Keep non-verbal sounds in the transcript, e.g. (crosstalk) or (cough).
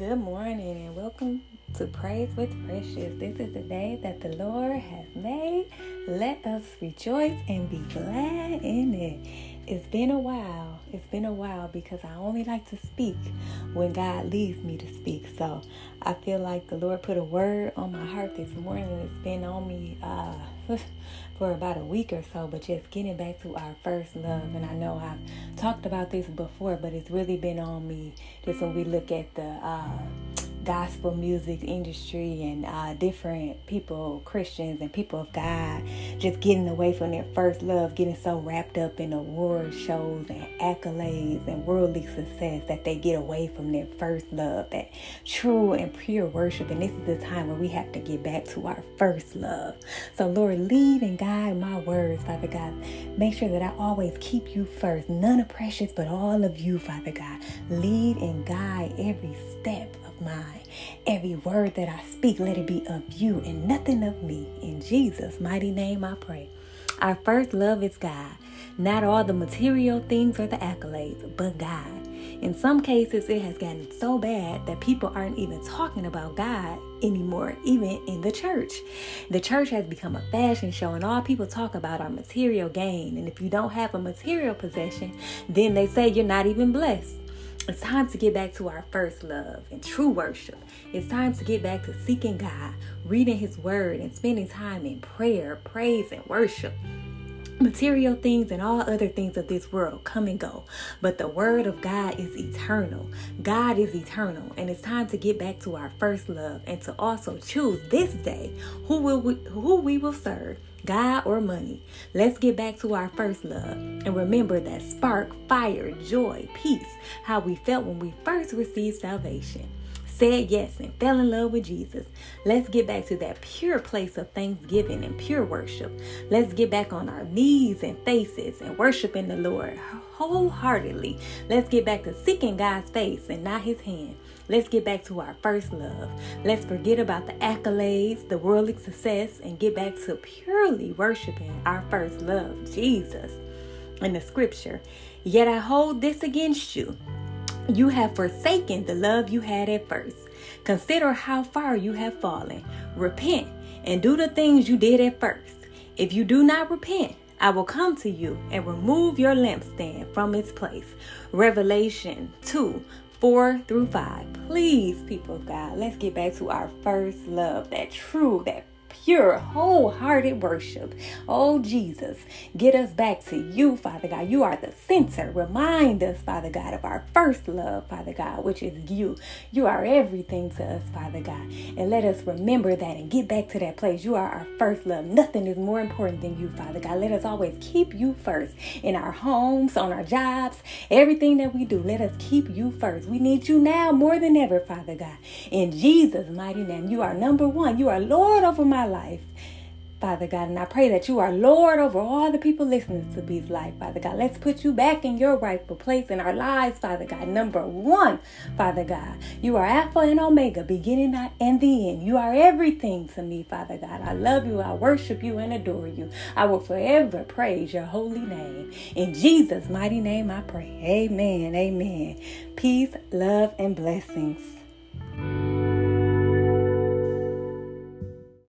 Good morning and welcome to Praise with Precious. This is the day that the Lord has made. Let us rejoice and be glad in it. It's been a while. It's been a while because I only like to speak when God leads me to speak. So I feel like the Lord put a word on my heart this morning. It's been on me uh, (laughs) for about a week or so, but just getting back to our first love. And I know I've talked about this before, but it's really been on me just when we look at the. Uh, gospel music industry and uh, different people, Christians and people of God, just getting away from their first love, getting so wrapped up in award shows and accolades and worldly success that they get away from their first love, that true and pure worship. And this is the time where we have to get back to our first love. So, Lord, lead and guide my words, Father God. Make sure that I always keep you first, none of precious, but all of you, Father God. Lead and guide every step mine. Every word that I speak, let it be of you and nothing of me. In Jesus' mighty name I pray. Our first love is God. Not all the material things or the accolades, but God. In some cases, it has gotten so bad that people aren't even talking about God anymore, even in the church. The church has become a fashion show, and all people talk about are material gain. And if you don't have a material possession, then they say you're not even blessed. It's time to get back to our first love and true worship. It's time to get back to seeking God, reading His Word, and spending time in prayer, praise, and worship. Material things and all other things of this world come and go, but the Word of God is eternal. God is eternal, and it's time to get back to our first love and to also choose this day who will we, who we will serve God or money. Let's get back to our first love and remember that spark, fire, joy, peace, how we felt when we first received salvation. Said yes and fell in love with Jesus. Let's get back to that pure place of thanksgiving and pure worship. Let's get back on our knees and faces and worshiping the Lord wholeheartedly. Let's get back to seeking God's face and not his hand. Let's get back to our first love. Let's forget about the accolades, the worldly success, and get back to purely worshiping our first love, Jesus. In the scripture, yet I hold this against you. You have forsaken the love you had at first. Consider how far you have fallen. Repent and do the things you did at first. If you do not repent, I will come to you and remove your lampstand from its place. Revelation 2 4 through 5. Please, people of God, let's get back to our first love, that true, that pure, wholehearted worship. Oh, Jesus, get us back to you, Father God. You are the center. Remind us, Father God, of our first love, Father God, which is you. You are everything to us, Father God. And let us remember that and get back to that place. You are our first love. Nothing is more important than you, Father God. Let us always keep you first in our homes, on our jobs, everything that we do. Let us keep you first. We need you now more than ever, Father God. In Jesus' mighty name, you are number one. You are Lord over my life. Father God. And I pray that you are Lord over all the people listening to Be's life, Father God. Let's put you back in your rightful place in our lives, Father God. Number one, Father God, you are Alpha and Omega, beginning and the end. You are everything to me, Father God. I love you. I worship you and adore you. I will forever praise your holy name. In Jesus' mighty name I pray. Amen. Amen. Peace, love, and blessings.